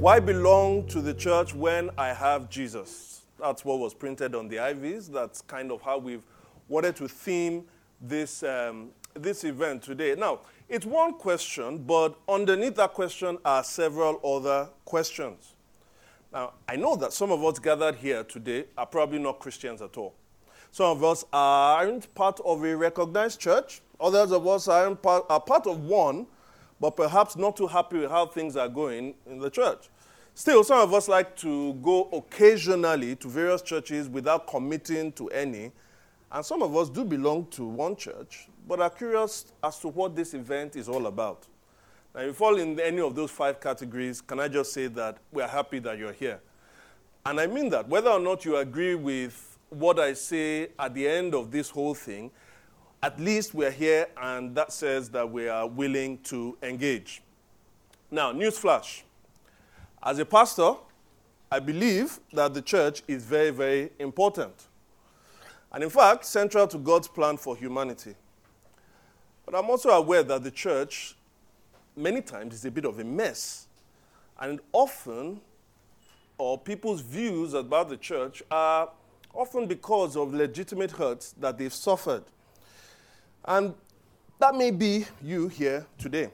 Why belong to the church when I have Jesus? That's what was printed on the IVs. That's kind of how we've wanted to theme this, um, this event today. Now, it's one question, but underneath that question are several other questions. Now, I know that some of us gathered here today are probably not Christians at all. Some of us aren't part of a recognized church. Others of us aren't part, are part of one, but perhaps not too happy with how things are going in the church. Still, some of us like to go occasionally to various churches without committing to any. And some of us do belong to one church, but are curious as to what this event is all about. Now, if you fall in any of those five categories, can I just say that we are happy that you're here? And I mean that, whether or not you agree with what I say at the end of this whole thing, at least we're here, and that says that we are willing to engage. Now, newsflash. As a pastor, I believe that the church is very, very important. And in fact, central to God's plan for humanity. But I'm also aware that the church, many times, is a bit of a mess. And often, or people's views about the church are often because of legitimate hurts that they've suffered. And that may be you here today.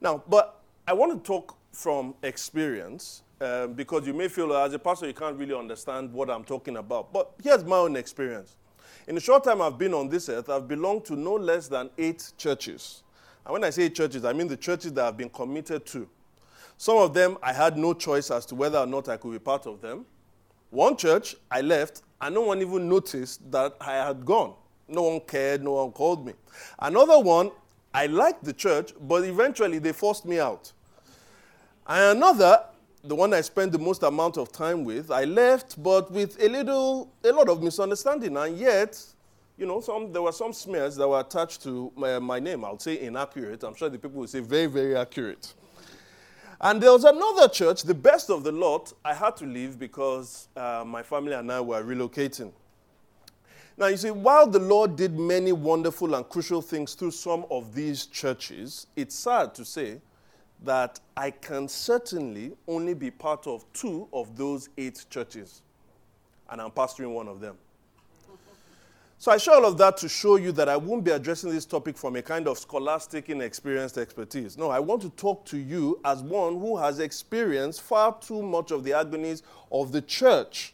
Now, but I want to talk from experience um, because you may feel as a pastor you can't really understand what I'm talking about. But here's my own experience. In the short time I've been on this earth, I've belonged to no less than eight churches. And when I say churches, I mean the churches that I've been committed to. Some of them I had no choice as to whether or not I could be part of them. One church I left, and no one even noticed that I had gone. No one cared, no one called me. Another one, I liked the church, but eventually they forced me out. And another, the one I spent the most amount of time with, I left, but with a little, a lot of misunderstanding. And yet, you know, some, there were some smears that were attached to my, my name. I'll say inaccurate. I'm sure the people will say very, very accurate. And there was another church, the best of the lot, I had to leave because uh, my family and I were relocating. Now, you see, while the Lord did many wonderful and crucial things through some of these churches, it's sad to say that I can certainly only be part of two of those eight churches, and I'm pastoring one of them. So I share all of that to show you that I won't be addressing this topic from a kind of scholastic, inexperienced expertise. No, I want to talk to you as one who has experienced far too much of the agonies of the church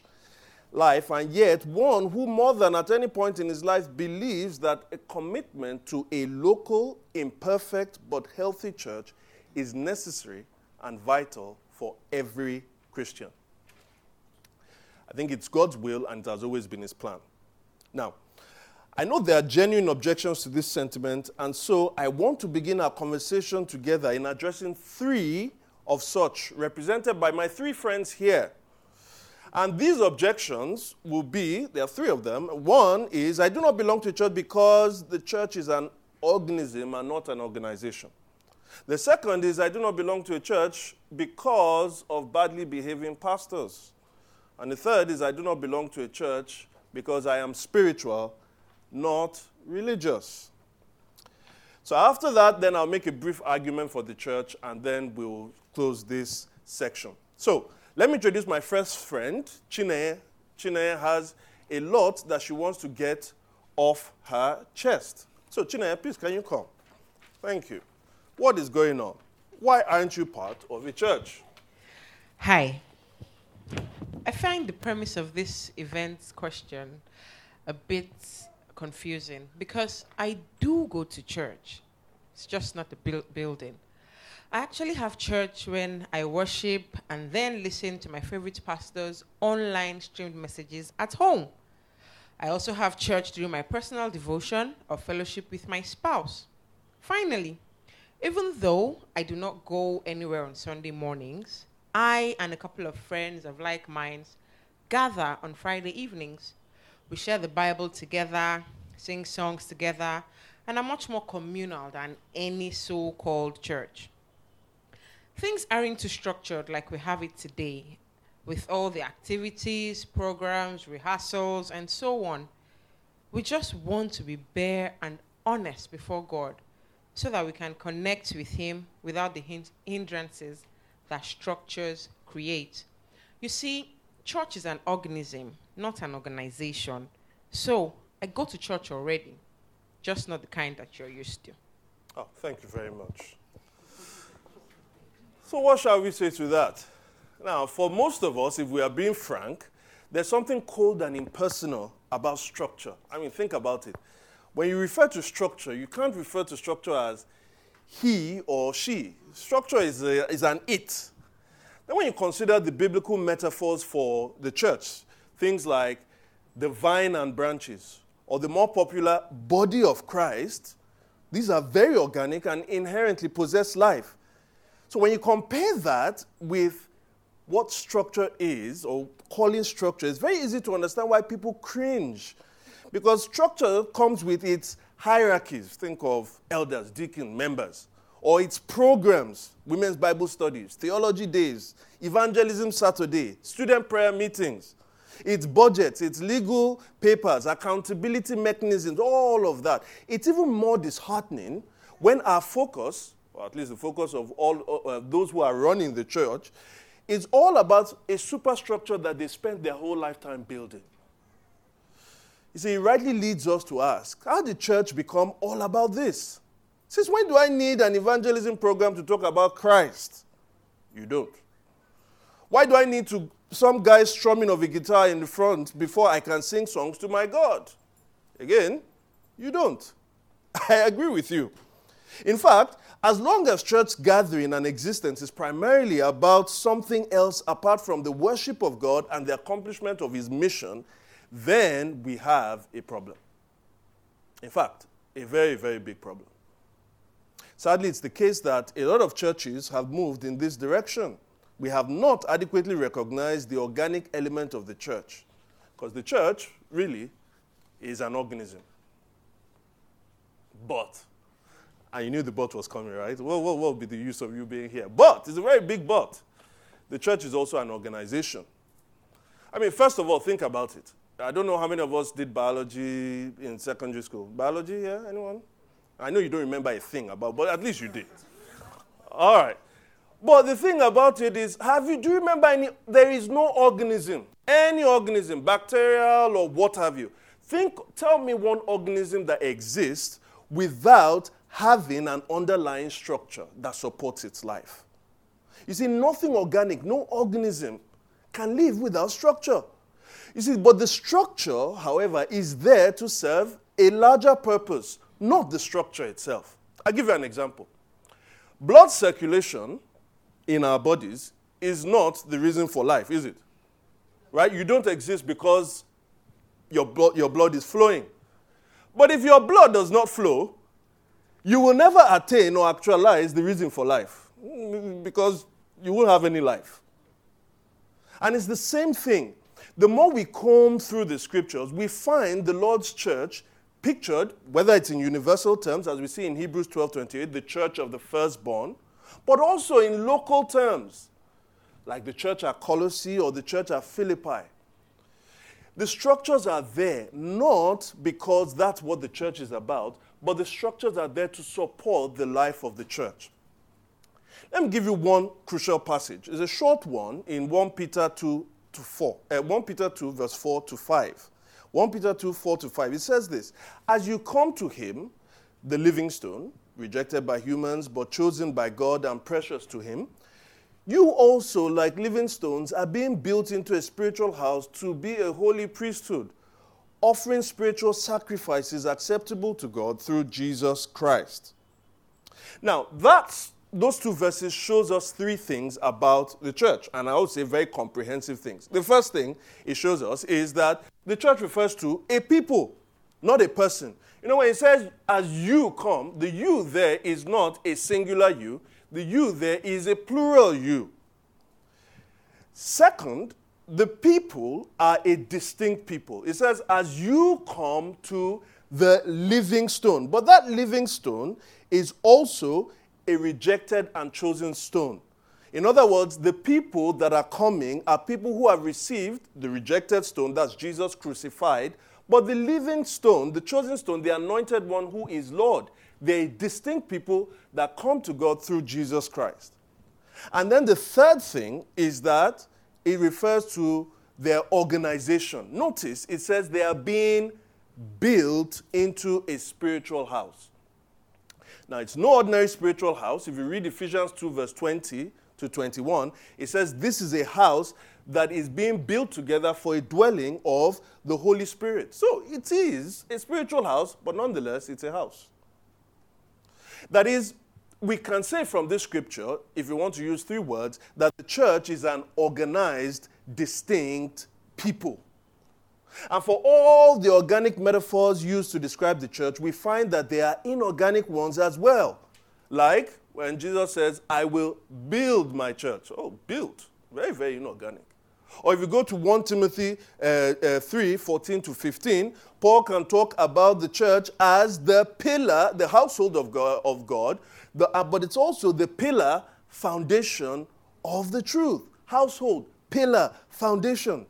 life, and yet one who, more than at any point in his life, believes that a commitment to a local, imperfect, but healthy church is necessary and vital for every Christian. I think it's God's will and it has always been his plan. Now, I know there are genuine objections to this sentiment, and so I want to begin our conversation together in addressing three of such, represented by my three friends here. And these objections will be there are three of them. One is I do not belong to a church because the church is an organism and not an organization. The second is I do not belong to a church because of badly behaving pastors. And the third is I do not belong to a church because I am spiritual, not religious. So after that, then I'll make a brief argument for the church and then we'll close this section. So let me introduce my first friend, Chineye. Chineye has a lot that she wants to get off her chest. So Chineye, please, can you come? Thank you. What is going on? Why aren't you part of a church? Hi. I find the premise of this event's question a bit confusing because I do go to church. It's just not the buil- building. I actually have church when I worship and then listen to my favorite pastor's online streamed messages at home. I also have church during my personal devotion or fellowship with my spouse. Finally, Even though I do not go anywhere on Sunday mornings, I and a couple of friends of like minds gather on Friday evenings. We share the Bible together, sing songs together, and are much more communal than any so called church. Things aren't too structured like we have it today, with all the activities, programs, rehearsals, and so on. We just want to be bare and honest before God so that we can connect with Him without the hindrances that structures create. You see, church is an organism, not an organization. So I go to church already, just not the kind that you're used to. Oh, thank you very much. So, what shall we say to that? Now, for most of us, if we are being frank, there's something cold and impersonal about structure. I mean, think about it. When you refer to structure, you can't refer to structure as he or she. Structure is, a, is an it. Then, when you consider the biblical metaphors for the church, things like the vine and branches, or the more popular body of Christ, these are very organic and inherently possess life. So, when you compare that with what structure is, or calling structure, it's very easy to understand why people cringe because structure comes with its hierarchies. Think of elders, deacon, members, or its programs, women's Bible studies, theology days, evangelism Saturday, student prayer meetings, its budgets, its legal papers, accountability mechanisms, all of that. It's even more disheartening when our focus, or at least the focus of all uh, those who are running the church, is all about a superstructure that they spent their whole lifetime building. You see, it rightly leads us to ask how did church become all about this? Since when do I need an evangelism program to talk about Christ? You don't. Why do I need to some guy strumming of a guitar in the front before I can sing songs to my God? Again, you don't. I agree with you. In fact, as long as church gathering and existence is primarily about something else apart from the worship of God and the accomplishment of his mission, then we have a problem. In fact, a very, very big problem. Sadly, it's the case that a lot of churches have moved in this direction. We have not adequately recognized the organic element of the church. Because the church, really, is an organism. But, and you knew the but was coming, right? Well, what would be the use of you being here? But, it's a very big but. The church is also an organization. I mean, first of all, think about it. I don't know how many of us did biology in secondary school. Biology, yeah? Anyone? I know you don't remember a thing about, but at least you did. All right. But the thing about it is, have you do you remember any there is no organism, any organism, bacterial or what have you. Think tell me one organism that exists without having an underlying structure that supports its life. You see, nothing organic, no organism can live without structure. You see, but the structure, however, is there to serve a larger purpose, not the structure itself. I'll give you an example. Blood circulation in our bodies is not the reason for life, is it? Right? You don't exist because your blood, your blood is flowing. But if your blood does not flow, you will never attain or actualize the reason for life because you won't have any life. And it's the same thing the more we comb through the scriptures, we find the Lord's church pictured, whether it's in universal terms, as we see in Hebrews 12 28, the church of the firstborn, but also in local terms, like the church at Colossae or the church at Philippi. The structures are there not because that's what the church is about, but the structures are there to support the life of the church. Let me give you one crucial passage. It's a short one in 1 Peter 2 to 4. Uh, 1 Peter 2, verse 4 to 5. 1 Peter 2, 4 to 5. It says this As you come to him, the living stone, rejected by humans, but chosen by God and precious to him, you also, like living stones, are being built into a spiritual house to be a holy priesthood, offering spiritual sacrifices acceptable to God through Jesus Christ. Now, that's those two verses shows us three things about the church, and I would say very comprehensive things. The first thing it shows us is that the church refers to a people, not a person. You know, when it says, as you come, the you there is not a singular you, the you there is a plural you. Second, the people are a distinct people. It says, as you come to the living stone. But that living stone is also a rejected and chosen stone. In other words, the people that are coming are people who have received the rejected stone, that's Jesus crucified, but the living stone, the chosen stone, the anointed one who is Lord. They're distinct people that come to God through Jesus Christ. And then the third thing is that it refers to their organization. Notice it says they are being built into a spiritual house. Now, it's no ordinary spiritual house. If you read Ephesians 2, verse 20 to 21, it says this is a house that is being built together for a dwelling of the Holy Spirit. So it is a spiritual house, but nonetheless, it's a house. That is, we can say from this scripture, if you want to use three words, that the church is an organized, distinct people. And for all the organic metaphors used to describe the church, we find that there are inorganic ones as well. Like when Jesus says, I will build my church. Oh, build. Very, very inorganic. Or if you go to 1 Timothy uh, uh, 3 14 to 15, Paul can talk about the church as the pillar, the household of God, of God the, uh, but it's also the pillar, foundation of the truth. Household, pillar, foundation.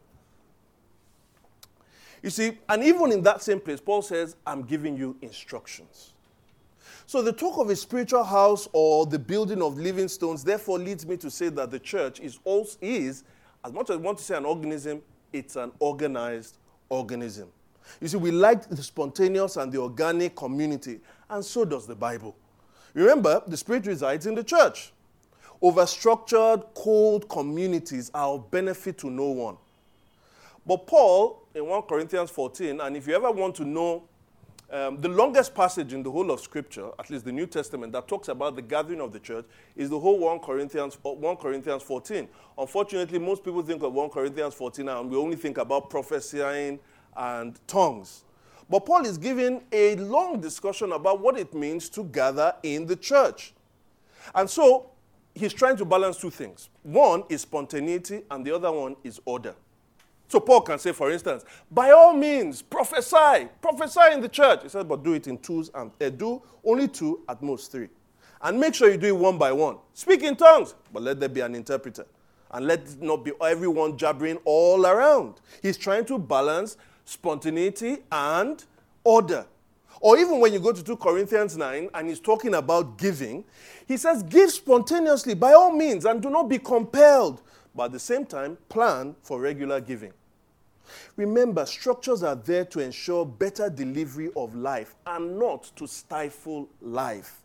You see, and even in that same place, Paul says, I'm giving you instructions. So the talk of a spiritual house or the building of living stones therefore leads me to say that the church is also is, as much as we want to say an organism, it's an organized organism. You see, we like the spontaneous and the organic community, and so does the Bible. Remember, the Spirit resides in the church. Overstructured, cold communities are of benefit to no one. But Paul, in 1 Corinthians 14, and if you ever want to know um, the longest passage in the whole of Scripture, at least the New Testament, that talks about the gathering of the church is the whole 1 Corinthians, 1 Corinthians 14. Unfortunately, most people think of 1 Corinthians 14 and we only think about prophesying and tongues. But Paul is giving a long discussion about what it means to gather in the church. And so he's trying to balance two things one is spontaneity, and the other one is order. So Paul can say, for instance, by all means, prophesy, prophesy in the church. He says, but do it in twos and uh, do only two, at most three. And make sure you do it one by one. Speak in tongues, but let there be an interpreter. And let not be everyone jabbering all around. He's trying to balance spontaneity and order. Or even when you go to 2 Corinthians 9 and he's talking about giving, he says, Give spontaneously by all means and do not be compelled, but at the same time, plan for regular giving. Remember, structures are there to ensure better delivery of life and not to stifle life.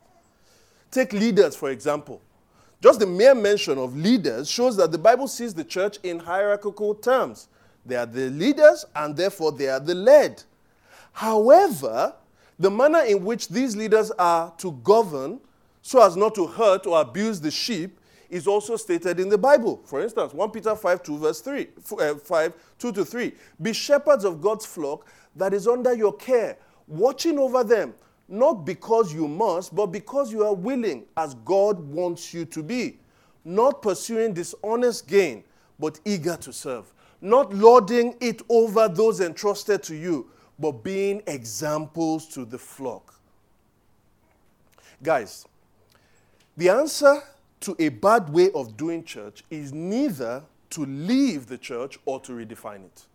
Take leaders, for example. Just the mere mention of leaders shows that the Bible sees the church in hierarchical terms. They are the leaders, and therefore they are the led. However, the manner in which these leaders are to govern so as not to hurt or abuse the sheep is also stated in the Bible. For instance, 1 Peter 5 2, verse 3, uh, 5 2 to 3. Be shepherds of God's flock that is under your care, watching over them, not because you must, but because you are willing, as God wants you to be. Not pursuing dishonest gain, but eager to serve. Not lording it over those entrusted to you, but being examples to the flock. Guys, the answer to a bad way of doing church is neither to leave the church or to redefine it,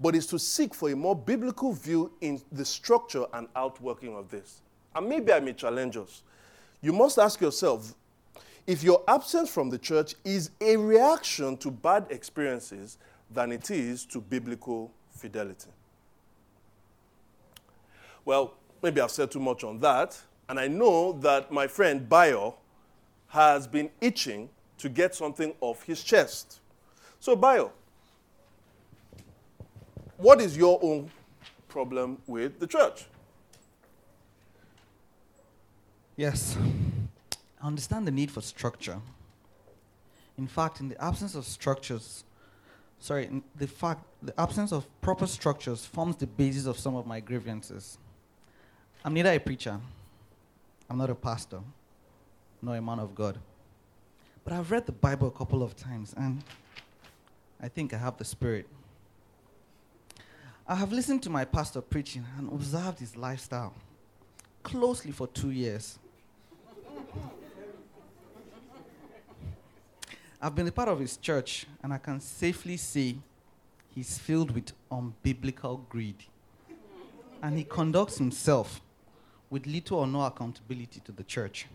but is to seek for a more biblical view in the structure and outworking of this. And maybe I may challenge us. You must ask yourself if your absence from the church is a reaction to bad experiences than it is to biblical fidelity. Well, maybe I've said too much on that, and I know that my friend Bayo has been itching to get something off his chest. So, Bayo, what is your own problem with the church? Yes, I understand the need for structure. In fact, in the absence of structures, sorry, the fact the absence of proper structures forms the basis of some of my grievances. I'm neither a preacher, I'm not a pastor, nor a man of God. But I've read the Bible a couple of times and I think I have the Spirit. I have listened to my pastor preaching and observed his lifestyle closely for two years. I've been a part of his church, and I can safely say he's filled with unbiblical greed. And he conducts himself with little or no accountability to the church.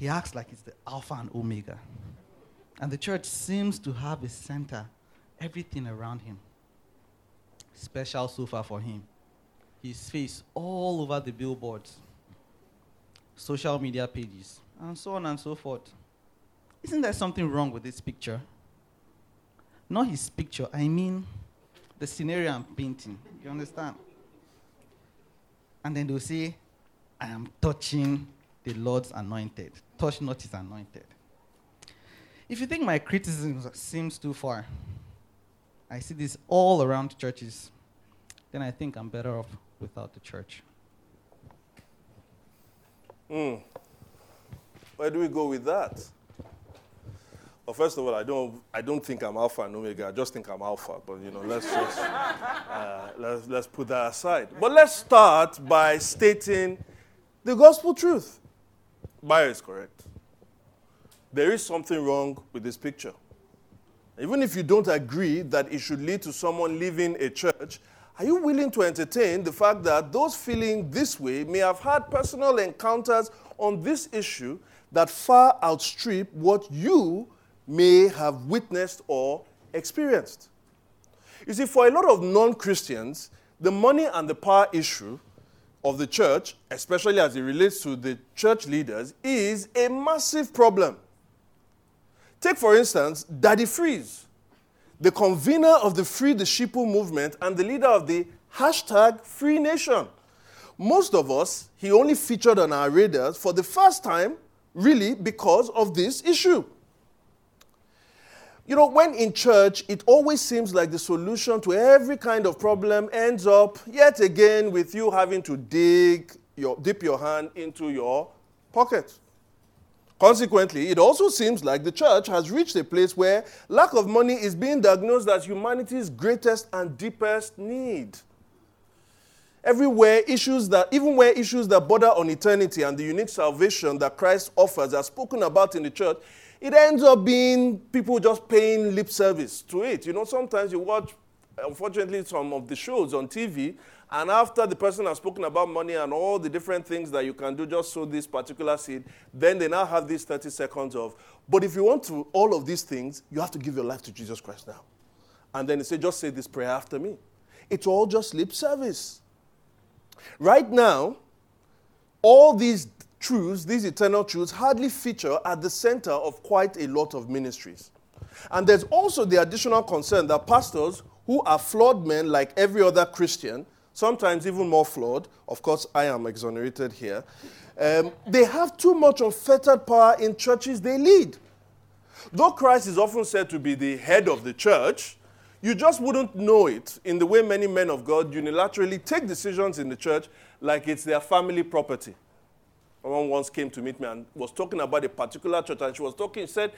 He acts like he's the Alpha and Omega. And the church seems to have a center, everything around him. Special sofa for him. His face all over the billboards, social media pages, and so on and so forth. Isn't there something wrong with this picture? Not his picture, I mean the scenario I'm painting. You understand? And then they'll say, I am touching the Lord's anointed. Touch not his anointed. If you think my criticism seems too far, I see this all around churches, then I think I'm better off without the church. Mm. Where do we go with that? Well, first of all, I don't, I don't think I'm Alpha and Omega. I just think I'm Alpha. But, you know, let's just uh, let's, let's put that aside. But let's start by stating the gospel truth. Bayo is correct. There is something wrong with this picture. Even if you don't agree that it should lead to someone leaving a church, are you willing to entertain the fact that those feeling this way may have had personal encounters on this issue that far outstrip what you may have witnessed or experienced. You see, for a lot of non Christians, the money and the power issue of the church, especially as it relates to the church leaders, is a massive problem. Take, for instance, Daddy Freeze, the convener of the Free the Sheeple movement and the leader of the hashtag Free Nation. Most of us, he only featured on our radars for the first time, really, because of this issue. You know, when in church, it always seems like the solution to every kind of problem ends up yet again with you having to dig your, dip your hand into your pocket. Consequently, it also seems like the church has reached a place where lack of money is being diagnosed as humanity's greatest and deepest need. Everywhere, issues that, even where issues that border on eternity and the unique salvation that Christ offers are spoken about in the church, it ends up being people just paying lip service to it. You know, sometimes you watch, unfortunately, some of the shows on TV, and after the person has spoken about money and all the different things that you can do, just sow this particular seed, then they now have these 30 seconds of, but if you want to all of these things, you have to give your life to Jesus Christ now. And then they say, just say this prayer after me. It's all just lip service. Right now, all these truths, these eternal truths, hardly feature at the center of quite a lot of ministries. And there's also the additional concern that pastors who are flawed men like every other Christian, sometimes even more flawed, of course, I am exonerated here, um, they have too much unfettered power in churches they lead. Though Christ is often said to be the head of the church, you just wouldn't know it in the way many men of God unilaterally take decisions in the church like it's their family property. Someone once came to meet me and was talking about a particular church, and she was talking, she said,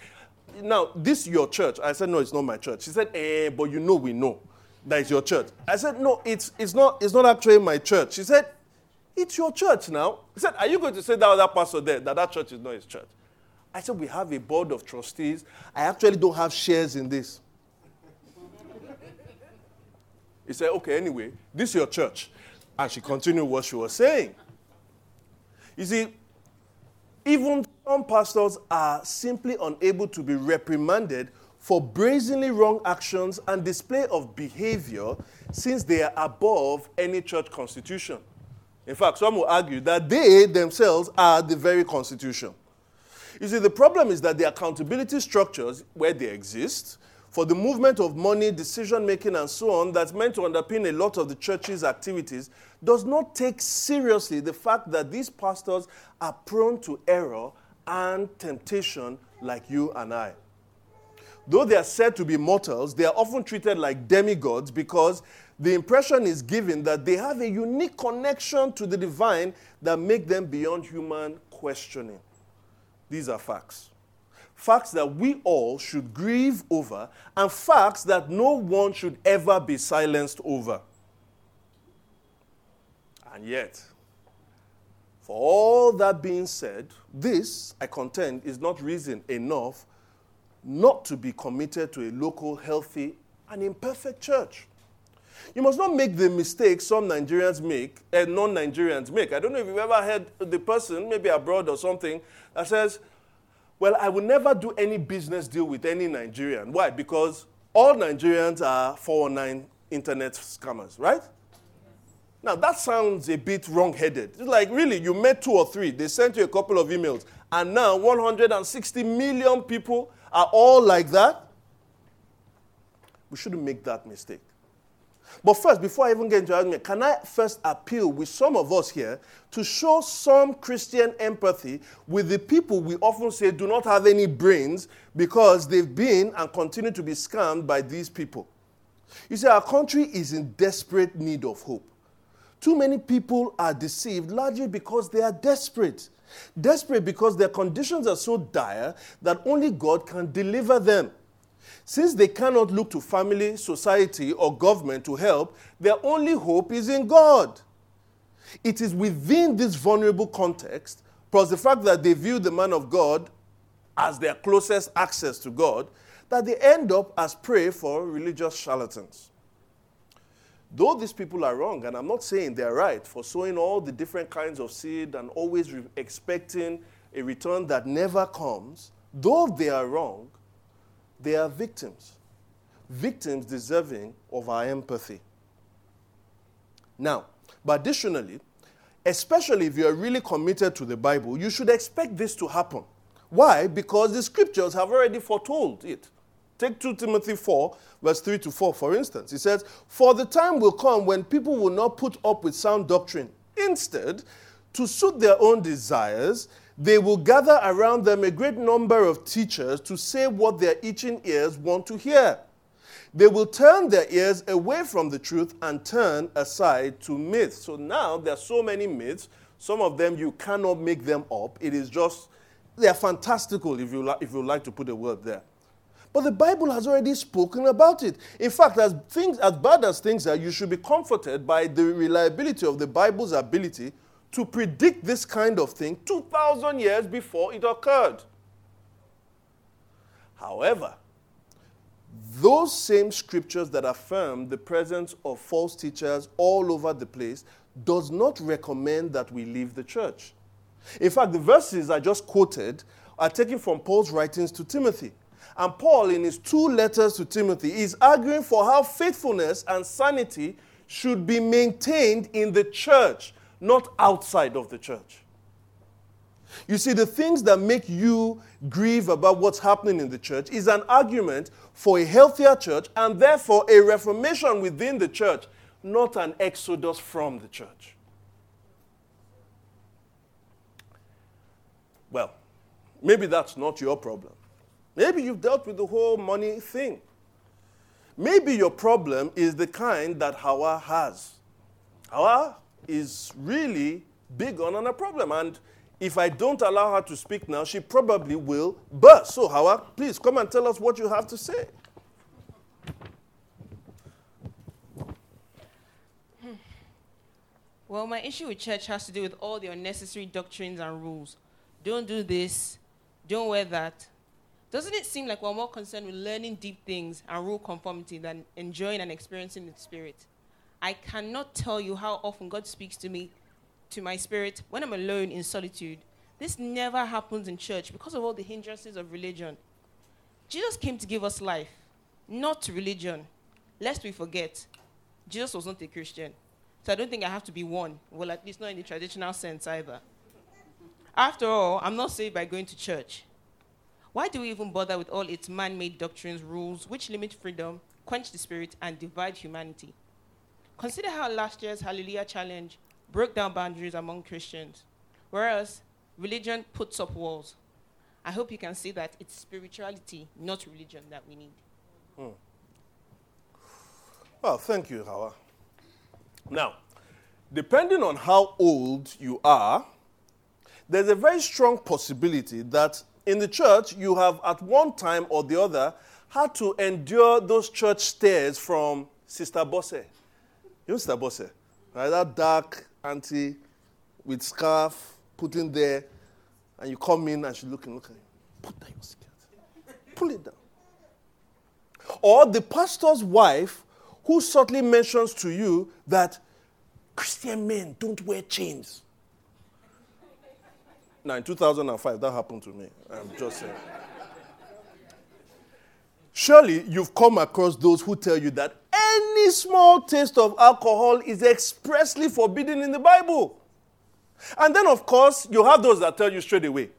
Now, this your church. I said, No, it's not my church. She said, Eh, but you know we know that it's your church. I said, No, it's, it's, not, it's not actually my church. She said, It's your church now. He said, Are you going to say that other pastor there that that church is not his church? I said, We have a board of trustees. I actually don't have shares in this. he said, Okay, anyway, this is your church. And she continued what she was saying. You see, even some pastors are simply unable to be reprimanded for brazenly wrong actions and display of behavior since they are above any church constitution. In fact, some will argue that they themselves are the very constitution. You see, the problem is that the accountability structures where they exist for the movement of money, decision making, and so on, that's meant to underpin a lot of the church's activities, does not take seriously the fact that these pastors are prone to error and temptation like you and I. Though they are said to be mortals, they are often treated like demigods because the impression is given that they have a unique connection to the divine that make them beyond human questioning. These are facts. Facts that we all should grieve over, and facts that no one should ever be silenced over. And yet, for all that being said, this, I contend, is not reason enough not to be committed to a local, healthy, and imperfect church. You must not make the mistake some Nigerians make eh, and non Nigerians make. I don't know if you've ever heard the person, maybe abroad or something, that says, Well, I will never do any business deal with any Nigerian. Why? Because all Nigerians are 419 internet scammers, right? Now, that sounds a bit wrong headed. It's like, really, you met two or three, they sent you a couple of emails, and now 160 million people are all like that. We shouldn't make that mistake. But first, before I even get into argument, can I first appeal with some of us here to show some Christian empathy with the people we often say do not have any brains because they've been and continue to be scammed by these people? You see, our country is in desperate need of hope. Too many people are deceived largely because they are desperate. Desperate because their conditions are so dire that only God can deliver them. Since they cannot look to family, society, or government to help, their only hope is in God. It is within this vulnerable context, plus the fact that they view the man of God as their closest access to God, that they end up as prey for religious charlatans. Though these people are wrong, and I'm not saying they're right for sowing all the different kinds of seed and always re- expecting a return that never comes, though they are wrong, they are victims. Victims deserving of our empathy. Now, but additionally, especially if you're really committed to the Bible, you should expect this to happen. Why? Because the scriptures have already foretold it. Take 2 Timothy 4, verse 3 to 4, for instance. He says, For the time will come when people will not put up with sound doctrine. Instead, to suit their own desires, they will gather around them a great number of teachers to say what their itching ears want to hear. They will turn their ears away from the truth and turn aside to myths. So now there are so many myths. Some of them you cannot make them up. It is just, they are fantastical if you, li- if you like to put a word there. But the Bible has already spoken about it. In fact, as, things, as bad as things are, you should be comforted by the reliability of the Bible's ability to predict this kind of thing 2,000 years before it occurred. However, those same scriptures that affirm the presence of false teachers all over the place does not recommend that we leave the church. In fact, the verses I just quoted are taken from Paul's writings to Timothy. And Paul, in his two letters to Timothy, is arguing for how faithfulness and sanity should be maintained in the church not outside of the church. You see, the things that make you grieve about what's happening in the church is an argument for a healthier church and therefore a reformation within the church, not an exodus from the church. Well, maybe that's not your problem. Maybe you've dealt with the whole money thing. Maybe your problem is the kind that Hawa has. Hawa is really big on, on a problem. And if I don't allow her to speak now, she probably will burst. So, Hawa, please come and tell us what you have to say. Well, my issue with church has to do with all the unnecessary doctrines and rules. Don't do this, don't wear that. Doesn't it seem like we're more concerned with learning deep things and rule conformity than enjoying and experiencing the Spirit? I cannot tell you how often God speaks to me, to my spirit, when I'm alone in solitude. This never happens in church because of all the hindrances of religion. Jesus came to give us life, not religion. Lest we forget, Jesus was not a Christian. So I don't think I have to be one. Well, at least not in the traditional sense either. After all, I'm not saved by going to church. Why do we even bother with all its man made doctrines, rules, which limit freedom, quench the spirit, and divide humanity? Consider how last year's Hallelujah Challenge broke down boundaries among Christians, whereas religion puts up walls. I hope you can see that it's spirituality, not religion, that we need. Hmm. Well, thank you, Hawa. Now, depending on how old you are, there's a very strong possibility that in the church you have at one time or the other had to endure those church stares from Sister Bose. You know Sister Bose? Eh? Right? That dark auntie with scarf put in there, and you come in and she's looking, looking. Put down your skirt. Pull it down. Or the pastor's wife who subtly mentions to you that Christian men don't wear chains. Now, in 2005, that happened to me. I'm just saying. Surely you've come across those who tell you that any small taste of alcohol is expressly forbidden in the Bible. And then, of course, you have those that tell you straight away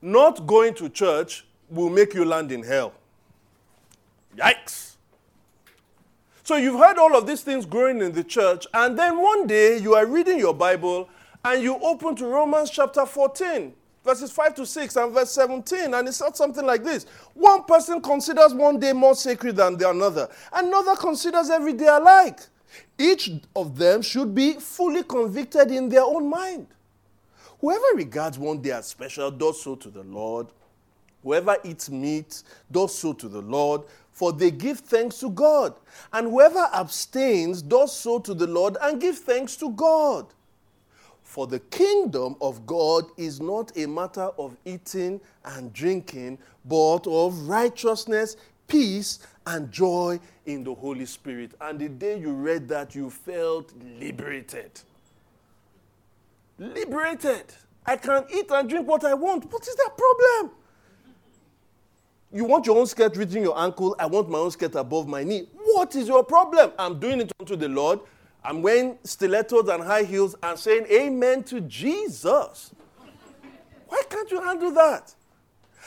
not going to church will make you land in hell. Yikes. So you've heard all of these things growing in the church, and then one day you are reading your Bible and you open to Romans chapter 14, verses 5 to 6 and verse 17, and it says something like this One person considers one day more sacred than the another, another considers every day alike. Each of them should be fully convicted in their own mind. Whoever regards one day as special does so to the Lord. Whoever eats meat does so to the Lord, for they give thanks to God. And whoever abstains does so to the Lord and give thanks to God. For the kingdom of God is not a matter of eating and drinking, but of righteousness, peace, and joy in the Holy Spirit. And the day you read that, you felt liberated. Liberated. I can eat and drink what I want. What is that problem? You want your own skirt reaching your ankle. I want my own skirt above my knee. What is your problem? I'm doing it unto the Lord. I'm wearing stilettos and high heels and saying amen to Jesus. Why can't you handle that?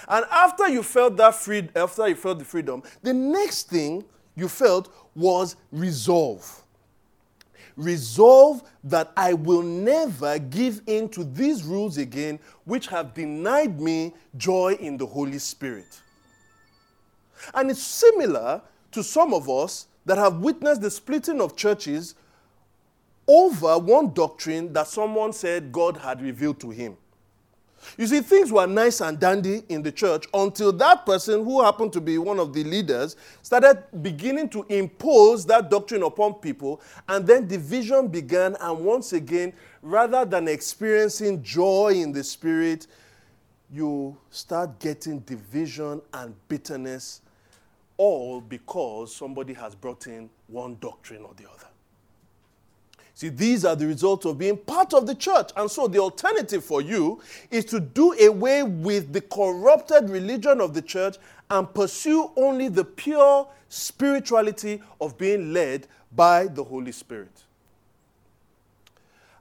And after you felt that freed, after you felt the freedom, the next thing you felt was resolve. Resolve that I will never give in to these rules again, which have denied me joy in the Holy Spirit. And it's similar to some of us that have witnessed the splitting of churches over one doctrine that someone said God had revealed to him. You see, things were nice and dandy in the church until that person, who happened to be one of the leaders, started beginning to impose that doctrine upon people, and then division began. And once again, rather than experiencing joy in the spirit, you start getting division and bitterness, all because somebody has brought in one doctrine or the other. See, these are the results of being part of the church. And so the alternative for you is to do away with the corrupted religion of the church and pursue only the pure spirituality of being led by the Holy Spirit.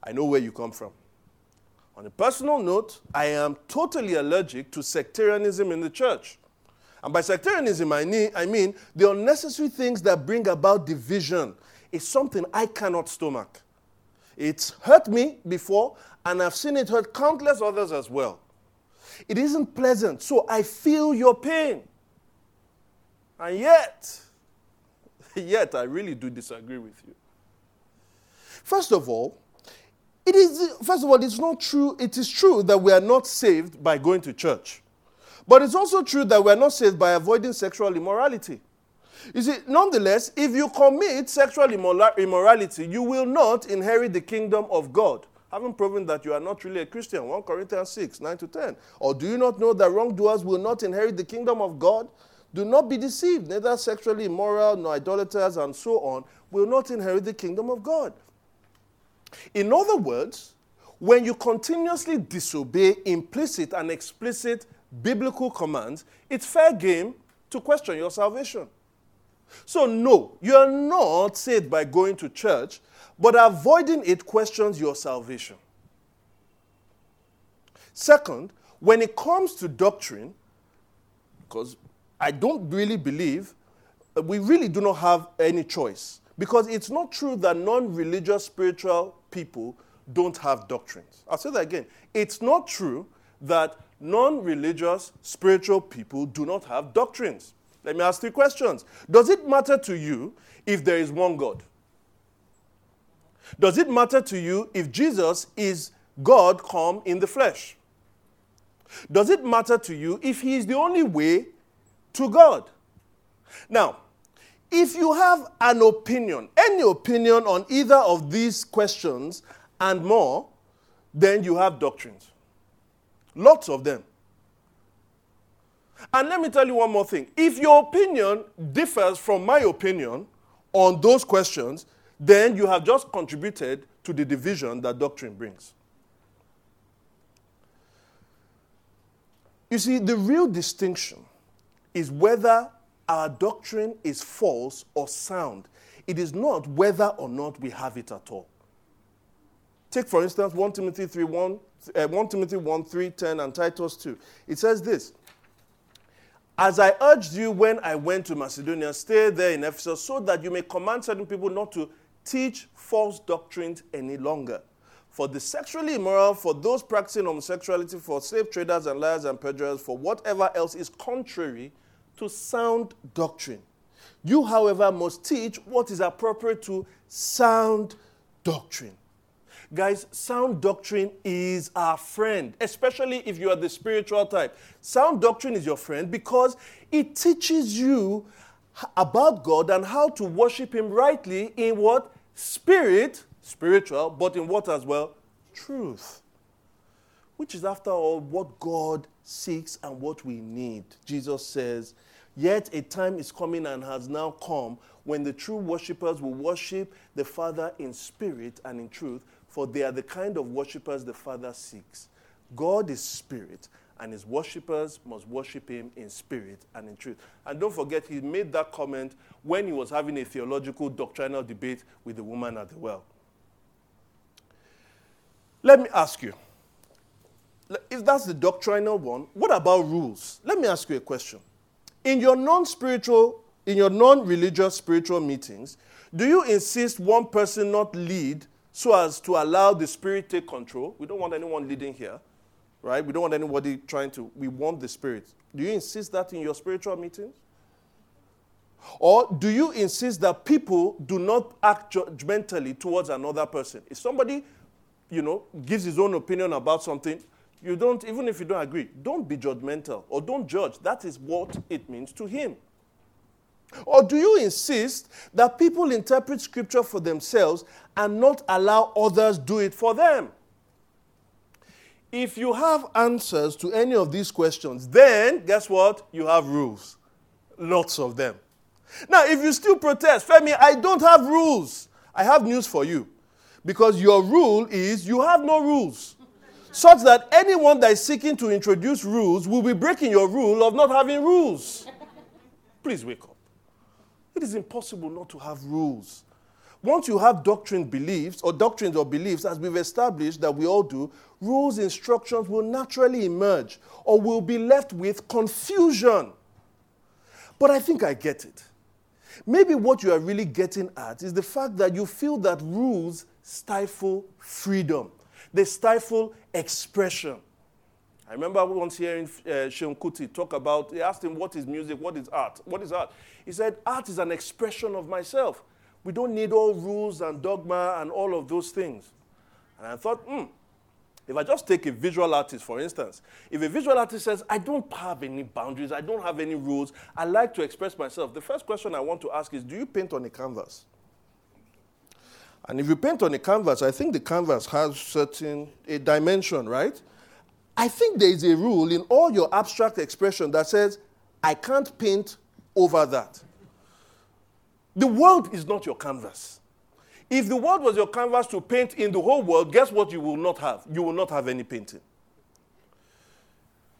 I know where you come from. On a personal note, I am totally allergic to sectarianism in the church. And by sectarianism, I mean, the unnecessary things that bring about division is something I cannot stomach. It's hurt me before, and I've seen it hurt countless others as well. It isn't pleasant, so I feel your pain. And yet, yet I really do disagree with you. First of all, it is first of all, it's not true, it is true that we are not saved by going to church. But it's also true that we are not saved by avoiding sexual immorality. You see, nonetheless, if you commit sexual immorality, you will not inherit the kingdom of God. Having proven that you are not really a Christian, 1 Corinthians 6, 9 to 10. Or do you not know that wrongdoers will not inherit the kingdom of God? Do not be deceived, neither sexually immoral nor idolaters and so on will not inherit the kingdom of God. In other words, when you continuously disobey implicit and explicit biblical commands, it's fair game to question your salvation. So, no, you're not saved by going to church, but avoiding it questions your salvation. Second, when it comes to doctrine, because I don't really believe, uh, we really do not have any choice. Because it's not true that non religious spiritual people don't have doctrines. I'll say that again. It's not true that non religious spiritual people do not have doctrines. Let me ask three questions. Does it matter to you if there is one God? Does it matter to you if Jesus is God come in the flesh? Does it matter to you if he is the only way to God? Now, if you have an opinion, any opinion on either of these questions and more, then you have doctrines. Lots of them. And let me tell you one more thing. If your opinion differs from my opinion on those questions, then you have just contributed to the division that doctrine brings. You see, the real distinction is whether our doctrine is false or sound. It is not whether or not we have it at all. Take, for instance, 1 Timothy 3 1, uh, 1 Timothy 1 3 10 and Titus 2. It says this As I urged you when I went to Macedonia, stay there in Ephesus so that you may command certain people not to teach false doctrines any longer for the sexually immoral, for those practicing homosexuality, for slave traders and liars and perjurers, for whatever else is contrary to sound doctrine. You, however, must teach what is appropriate to sound doctrine. Guys, sound doctrine is our friend, especially if you are the spiritual type. Sound doctrine is your friend because it teaches you about God and how to worship Him rightly in what? Spirit spiritual, but in what as well? Truth. Which is, after all, what God seeks and what we need. Jesus says, Yet a time is coming and has now come when the true worshippers will worship the Father in spirit and in truth, for they are the kind of worshippers the Father seeks. God is spirit, and his worshippers must worship him in spirit and in truth. And don't forget, he made that comment when he was having a theological doctrinal debate with the woman at the well. Let me ask you if that's the doctrinal one, what about rules? Let me ask you a question. In your non spiritual, in your non religious spiritual meetings, do you insist one person not lead so as to allow the spirit take control? We don't want anyone leading here, right? We don't want anybody trying to, we want the spirit. Do you insist that in your spiritual meetings? Or do you insist that people do not act judgmentally towards another person? If somebody you know, gives his own opinion about something, you don't, even if you don't agree, don't be judgmental or don't judge. That is what it means to him. Or do you insist that people interpret scripture for themselves and not allow others do it for them? If you have answers to any of these questions, then guess what? You have rules. Lots of them. Now, if you still protest, Femi, I don't have rules. I have news for you. Because your rule is you have no rules. Such that anyone that is seeking to introduce rules will be breaking your rule of not having rules. Please wake up. It is impossible not to have rules. Once you have doctrine beliefs or doctrines or beliefs, as we've established that we all do, rules, instructions will naturally emerge or will be left with confusion. But I think I get it. Maybe what you are really getting at is the fact that you feel that rules stifle freedom, they stifle expression. I remember once hearing uh, Seun Kuti talk about, he asked him, What is music? What is art? What is art? He said, Art is an expression of myself. We don't need all rules and dogma and all of those things. And I thought, hmm, if I just take a visual artist, for instance, if a visual artist says, I don't have any boundaries, I don't have any rules, I like to express myself, the first question I want to ask is, Do you paint on a canvas? And if you paint on a canvas, I think the canvas has certain a dimension, right? I think there is a rule in all your abstract expression that says, I can't paint over that. The world is not your canvas. If the world was your canvas to paint in the whole world, guess what you will not have? You will not have any painting.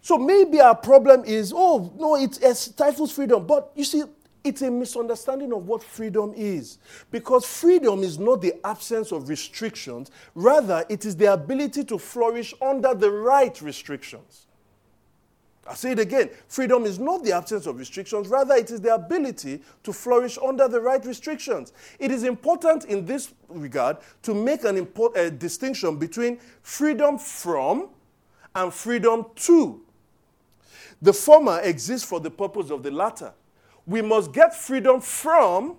So maybe our problem is, oh, no, it, stifles freedom. But you see, it's a misunderstanding of what freedom is. Because freedom is not the absence of restrictions, rather, it is the ability to flourish under the right restrictions. I say it again freedom is not the absence of restrictions, rather, it is the ability to flourish under the right restrictions. It is important in this regard to make an import, a distinction between freedom from and freedom to. The former exists for the purpose of the latter we must get freedom from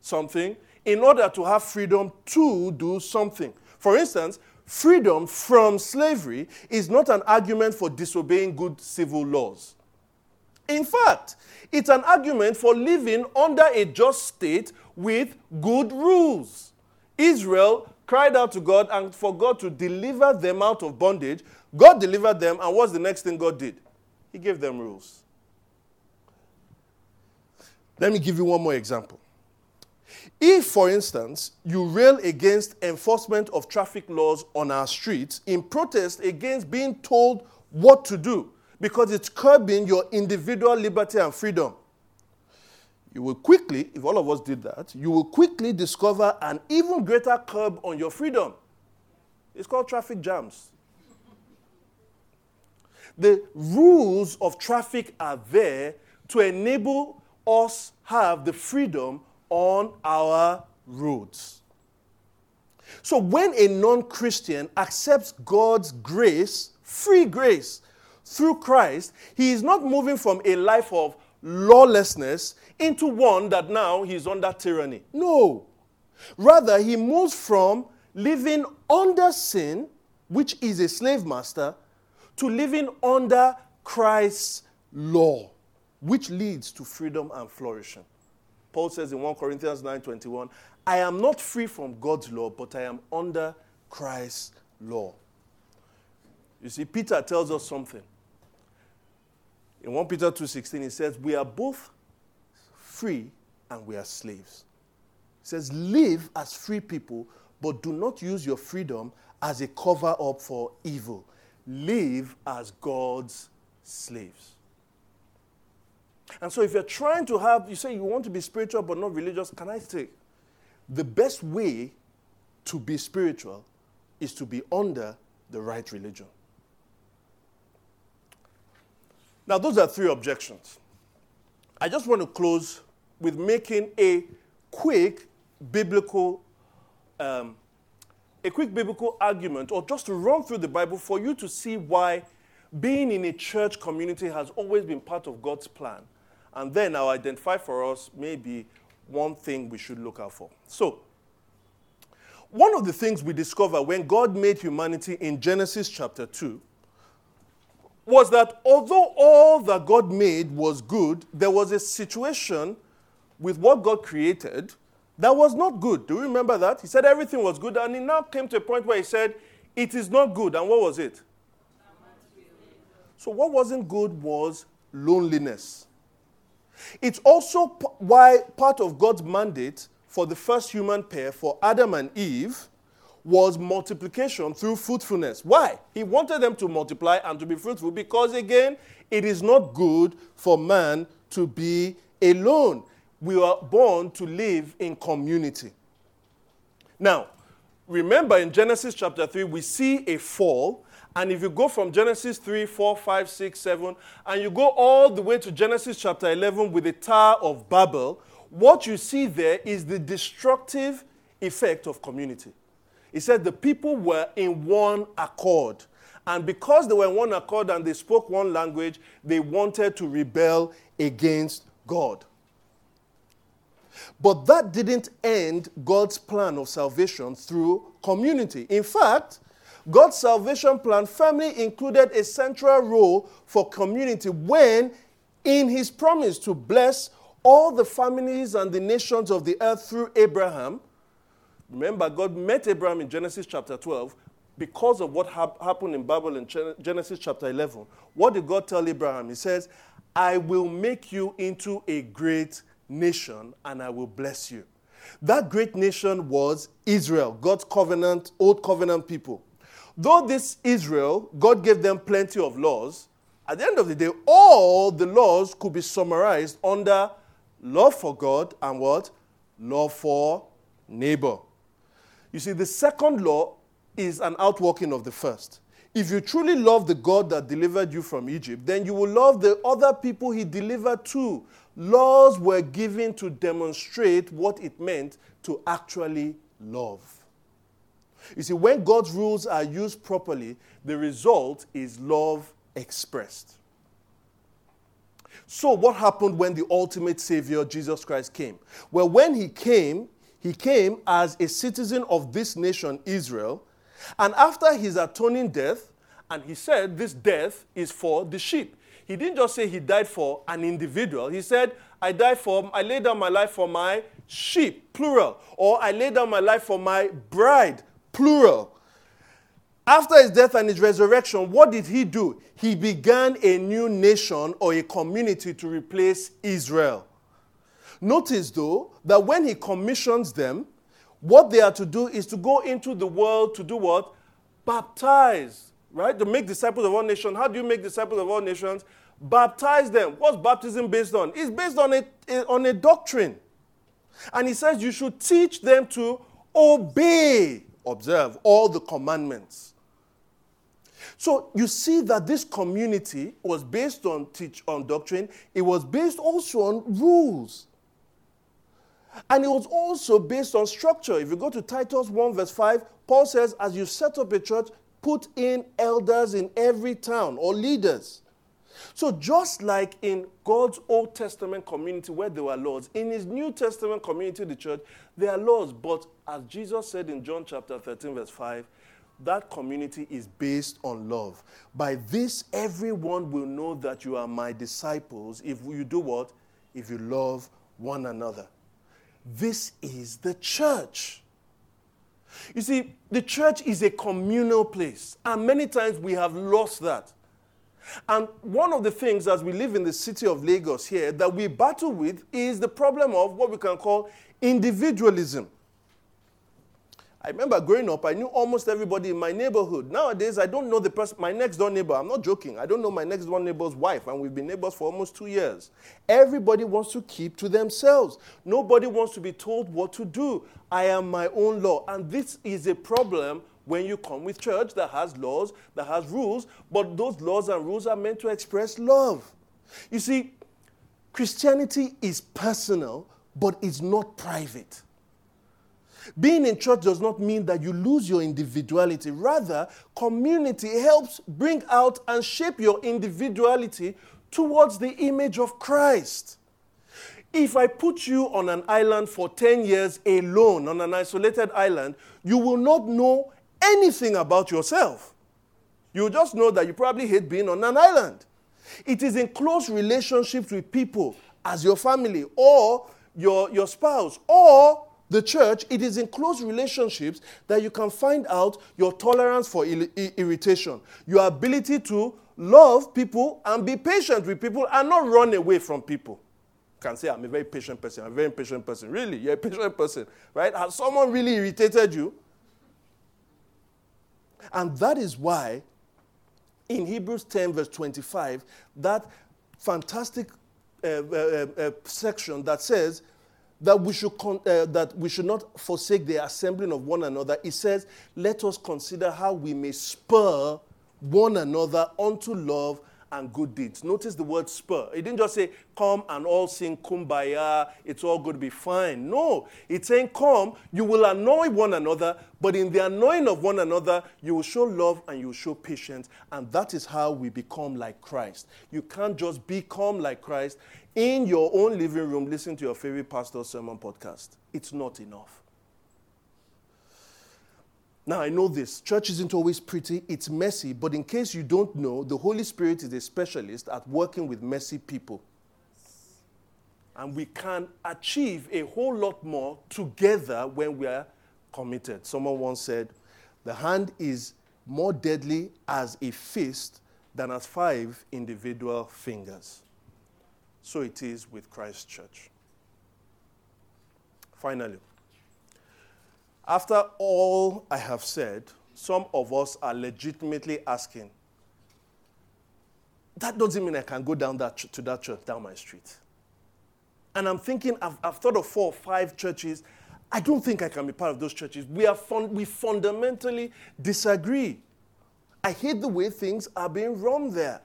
something in order to have freedom to do something. For instance, freedom from slavery is not an argument for disobeying good civil laws. In fact, it's an argument for living under a just state with good rules. Israel cried out to God and for God to deliver them out of bondage. God delivered them, and what's the next thing God did? He gave them rules. Let me give you one more example. If, for instance, you rail against enforcement of traffic laws on our streets in protest against being told what to do because it's curbing your individual liberty and freedom, you will quickly, if all of us did that, you will quickly discover an even greater curb on your freedom. It's called traffic jams. The rules of traffic are there to enable us have the freedom on our roads. So when a non-Christian accepts God's grace, free grace through Christ, he is not moving from a life of lawlessness into one that now he's under tyranny. No. Rather, he moves from living under sin, which is a slave master, to living under Christ's law, which leads to freedom and flourishing. Paul says in 1 Corinthians 9:21, I am not free from God's law, but I am under Christ's law. You see, Peter tells us something. In 1 Peter 2:16, he says, We are both free and we are slaves. He says, Live as free people, but do not use your freedom as a cover up for evil live as God's slaves. And so, if you're trying to have, you say you want to be spiritual but not religious, can I say the best way to be spiritual is to be under the right religion? Now, those are three objections. I just want to close with making a quick biblical um, a quick biblical argument or just to run through the Bible for you to see why being in a church community has always been part of God's plan. And then I'll identify for us maybe one thing we should look out for. So, one of the things we discover when God made humanity in Genesis chapter 2 was that although all that God made was good, there was a situation with what God created that was not good. Do you remember that? He said everything was good, and he now came to a point where he said, It is not good. And what was it? So, what wasn't good was loneliness. It's also p- why part of God's mandate for the first human pair, for Adam and Eve, was multiplication through fruitfulness. Why? He wanted them to multiply and to be fruitful because, again, it is not good for man to be alone we were born to live in community. Now, remember in Genesis chapter 3, we see a fall. And if you go from Genesis 3, 4, 5, 6, 7, and you go all the way to Genesis chapter 11 with the Tower of Babel, what you see there is the destructive effect of community. He said the people were in one accord. And because they were in one accord and they spoke one language, they wanted to rebel against God. But that didn't end God's plan of salvation through community. In fact, God's salvation plan firmly included a central role for community when, in his promise to bless all the families and the nations of the earth through Abraham, remember, God met Abraham in Genesis chapter 12 because of what hap- happened in Babel in Genesis chapter 11. What did God tell Abraham? He says, I will make you into a great nation and I will bless you. That great nation was Israel, God's covenant, old covenant people. Though this Israel, God gave them plenty of laws, at the end of the day, all the laws could be summarized under love for God and what? Love for neighbor. You see, the second law is an outworking of the first. If you truly love the God that delivered you from Egypt, then you will love the other people he delivered to. Laws were given to demonstrate what it meant to actually love. You see, when God's rules are used properly, the result is love expressed. So, what happened when the ultimate Savior, Jesus Christ, came? Well, when he came, He came as a citizen of this nation, Israel. And after his atoning death, and he said this death is for the sheep. He didn't just say he died for an individual. He said, I died for, I laid down my life for my sheep, plural. Or I laid down my life for my bride, plural. After his death and his resurrection, what did he do? He began a new nation or a community to replace Israel. Notice, though, that when he commissions them, what they are to do is to go into the world to do what? Baptize, right? To make disciples of all nations. How do you make disciples of all nations? Baptize them. What's baptism based on? It's based on a, a on a doctrine. And he says you should teach them to obey, observe all the commandments. So you see that this community was based on teach on doctrine. It was based also on rules. And it was also based on structure. If you go to Titus 1, verse 5, Paul says, As you set up a church, put in elders in every town or leaders. So, just like in God's Old Testament community where there were laws, in his New Testament community, the church, there are laws. But as Jesus said in John chapter 13, verse 5, that community is based on love. By this, everyone will know that you are my disciples if you do what? If you love one another. This is the church. You see, the church is a communal place, and many times we have lost that. And one of the things as we live in the city of Lagos here that we battle with is the problem of what we can call individualism. I remember growing up, I knew almost everybody in my neighborhood. Nowadays, I don't know the person, my next door neighbor. I'm not joking. I don't know my next door neighbor's wife, and we've been neighbors for almost two years. Everybody wants to keep to themselves. Nobody wants to be told what to do. I am my own law. And this is a problem when you come with church that has laws, that has rules, but those laws and rules are meant to express love. You see, Christianity is personal, but it's not private. Being in church does not mean that you lose your individuality. Rather, community helps bring out and shape your individuality towards the image of Christ. If I put you on an island for 10 years alone, on an isolated island, you will not know anything about yourself. You just know that you probably hate being on an island. It is in close relationships with people as your family or your, your spouse or the church, it is in close relationships that you can find out your tolerance for irritation, your ability to love people and be patient with people and not run away from people. You can say, I'm a very patient person. I'm a very patient person. Really? You're a patient person, right? Has someone really irritated you? And that is why in Hebrews 10, verse 25, that fantastic uh, uh, uh, section that says, that we should con- uh, that we should not forsake the assembling of one another. It says, "Let us consider how we may spur one another unto love and good deeds." Notice the word spur. It didn't just say, "Come and all sing kumbaya, it's all going to be fine." No, it's saying, "Come, you will annoy one another, but in the annoying of one another, you will show love and you will show patience, and that is how we become like Christ. You can't just become like Christ in your own living room listening to your favorite pastor's sermon podcast. It's not enough. Now, I know this. Church isn't always pretty, it's messy, but in case you don't know, the Holy Spirit is a specialist at working with messy people. And we can achieve a whole lot more together when we are committed. Someone once said, The hand is more deadly as a fist than as five individual fingers so it is with Christ Church. Finally, after all I have said, some of us are legitimately asking, that doesn't mean I can go down that ch- to that church down my street. And I'm thinking, I've, I've, thought of four or five churches. I don't think I can be part of those churches. We, are fun- we fundamentally disagree. I hate the way things are being run there.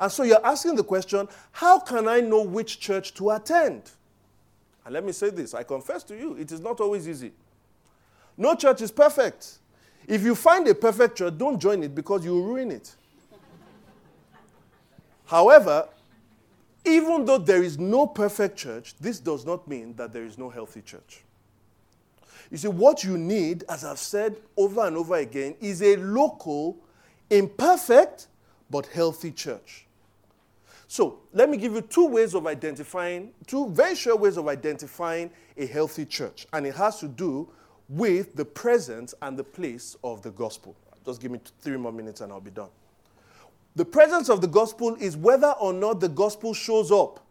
And so you're asking the question how can I know which church to attend? And let me say this I confess to you, it is not always easy. No church is perfect. If you find a perfect church, don't join it because you will ruin it. However, even though there is no perfect church, this does not mean that there is no healthy church. You see, what you need, as I've said over and over again, is a local, imperfect, but healthy church. So, let me give you two ways of identifying, two very sure ways of identifying a healthy church. And it has to do with the presence and the place of the gospel. Just give me three more minutes and I'll be done. The presence of the gospel is whether or not the gospel shows up.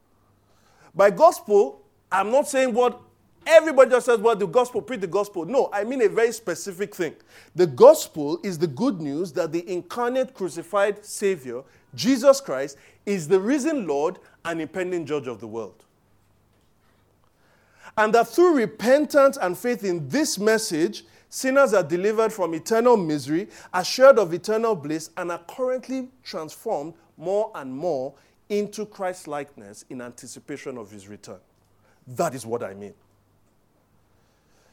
By gospel, I'm not saying what everybody just says, well, the gospel, preach the gospel. No, I mean a very specific thing. The gospel is the good news that the incarnate crucified Savior, Jesus Christ, is the risen Lord and impending judge of the world. And that through repentance and faith in this message, sinners are delivered from eternal misery, assured of eternal bliss, and are currently transformed more and more into Christ likeness in anticipation of his return. That is what I mean.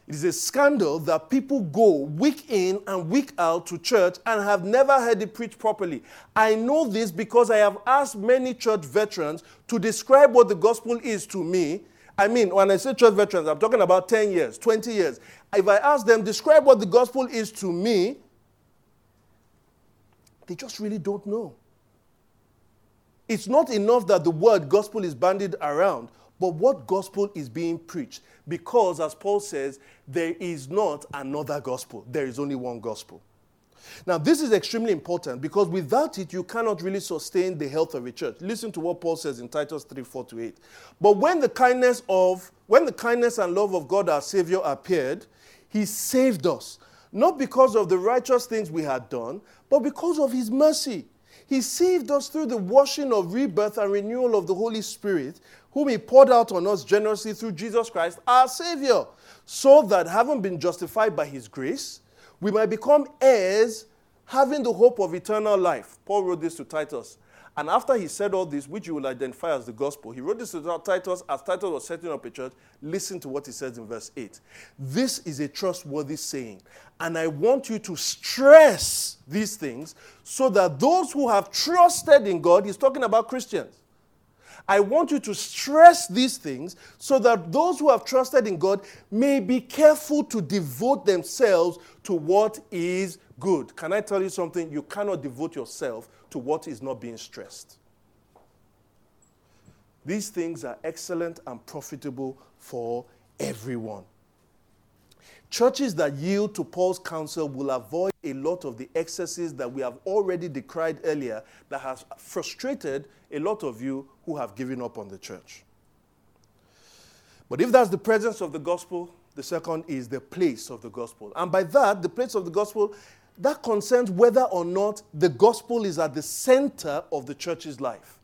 It is a scandal that people go week in and week out to church and have never heard it preached properly. I know this because I have asked many church veterans to describe what the gospel is to me. I mean, when I say church veterans, I'm talking about 10 years, 20 years. If I ask them, describe what the gospel is to me, they just really don't know. It's not enough that the word gospel is bandied around, but what gospel is being preached? Because, as Paul says, there is not another gospel, there is only one gospel. Now, this is extremely important because without it, you cannot really sustain the health of a church. Listen to what Paul says in Titus 3 4 to 8. But when the kindness of when the kindness and love of God our Savior appeared, he saved us, not because of the righteous things we had done, but because of his mercy. He saved us through the washing of rebirth and renewal of the Holy Spirit, whom He poured out on us generously through Jesus Christ, our Savior, so that having been justified by His grace, we might become heirs, having the hope of eternal life. Paul wrote this to Titus. And after he said all this, which you will identify as the gospel, he wrote this to Titus as Titus was setting up a church. Listen to what he says in verse 8. This is a trustworthy saying, and I want you to stress these things so that those who have trusted in God, he's talking about Christians. I want you to stress these things so that those who have trusted in God may be careful to devote themselves to what is good. Can I tell you something? You cannot devote yourself to what is not being stressed. These things are excellent and profitable for everyone. Churches that yield to Paul's counsel will avoid a lot of the excesses that we have already decried earlier that has frustrated a lot of you who have given up on the church. But if that's the presence of the gospel, the second is the place of the gospel. And by that, the place of the gospel, that concerns whether or not the gospel is at the center of the church's life.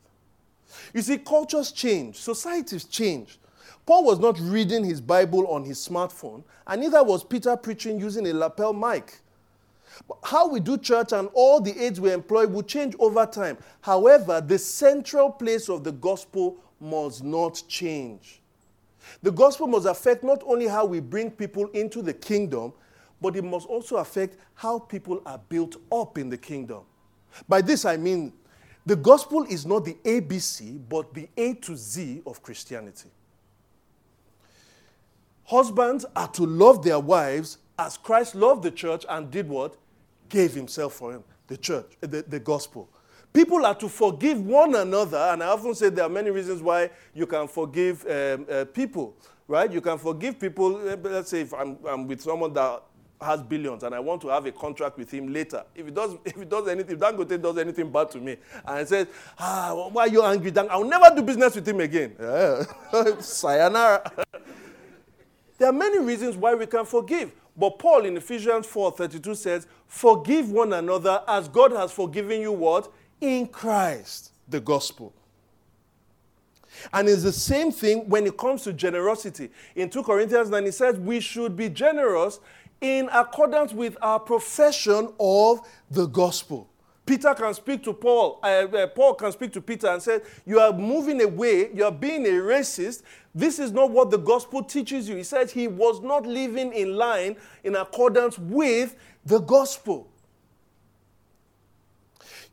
You see, cultures change, societies change. Paul was not reading his Bible on his smartphone, and neither was Peter preaching using a lapel mic. How we do church and all the aids we employ will change over time. However, the central place of the gospel must not change. The gospel must affect not only how we bring people into the kingdom, but it must also affect how people are built up in the kingdom. By this I mean the gospel is not the ABC, but the A to Z of Christianity. Husbands are to love their wives as Christ loved the church and did what? Gave himself for him, the church, the, the gospel. People are to forgive one another, and I often say there are many reasons why you can forgive um, uh, people, right? You can forgive people, uh, let's say if I'm, I'm with someone that has billions and I want to have a contract with him later. If he does, if he does anything, if Dangote does anything bad to me, and says, ah, why are you angry? I'll never do business with him again. sayonara. There are many reasons why we can forgive. But Paul in Ephesians 4:32 says, forgive one another as God has forgiven you what? In Christ, the gospel. And it's the same thing when it comes to generosity. In 2 Corinthians 9, it says we should be generous in accordance with our profession of the gospel. Peter can speak to Paul, uh, uh, Paul can speak to Peter and say, You are moving away, you are being a racist. This is not what the gospel teaches you. He said he was not living in line in accordance with the gospel.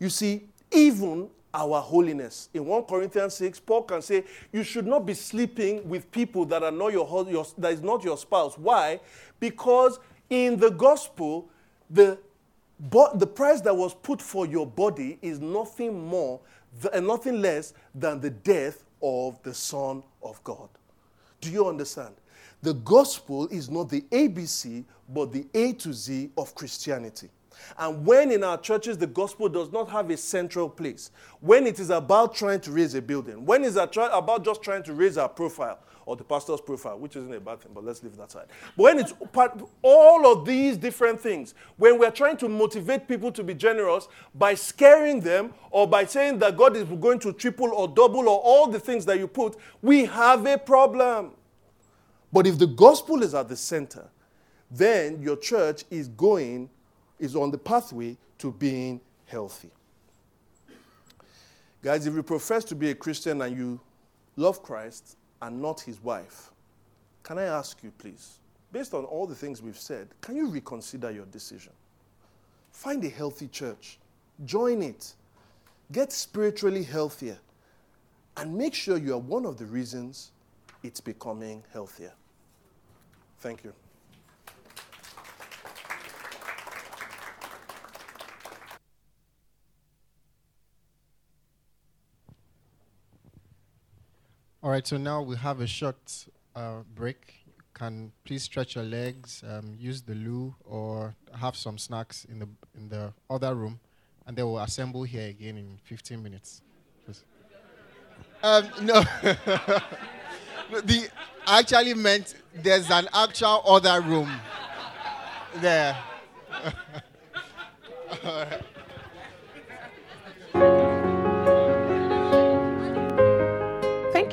You see, even our holiness. In 1 Corinthians 6, Paul can say, You should not be sleeping with people that are not your, your that is not your spouse. Why? Because in the gospel, the, the price that was put for your body is nothing more and nothing less than the death of the Son of God. Do you understand? The gospel is not the ABC, but the A to Z of Christianity. And when in our churches the gospel does not have a central place, when it is about trying to raise a building, when it's about just trying to raise our profile or the pastor's profile, which isn't a bad thing, but let's leave that side. But when it's all of these different things, when we're trying to motivate people to be generous by scaring them or by saying that God is going to triple or double or all the things that you put, we have a problem. But if the gospel is at the center, then your church is going is on the pathway to being healthy. Guys, if you profess to be a Christian and you love Christ and not his wife, can I ask you, please, based on all the things we've said, can you reconsider your decision? Find a healthy church, join it, get spiritually healthier, and make sure you are one of the reasons it's becoming healthier. Thank you. All right, so now we have a short uh, break. Can please stretch your legs, um, use the loo, or have some snacks in the in the other room, and then we'll assemble here again in 15 minutes. Um, no, the actually meant there's an actual other room there. All right.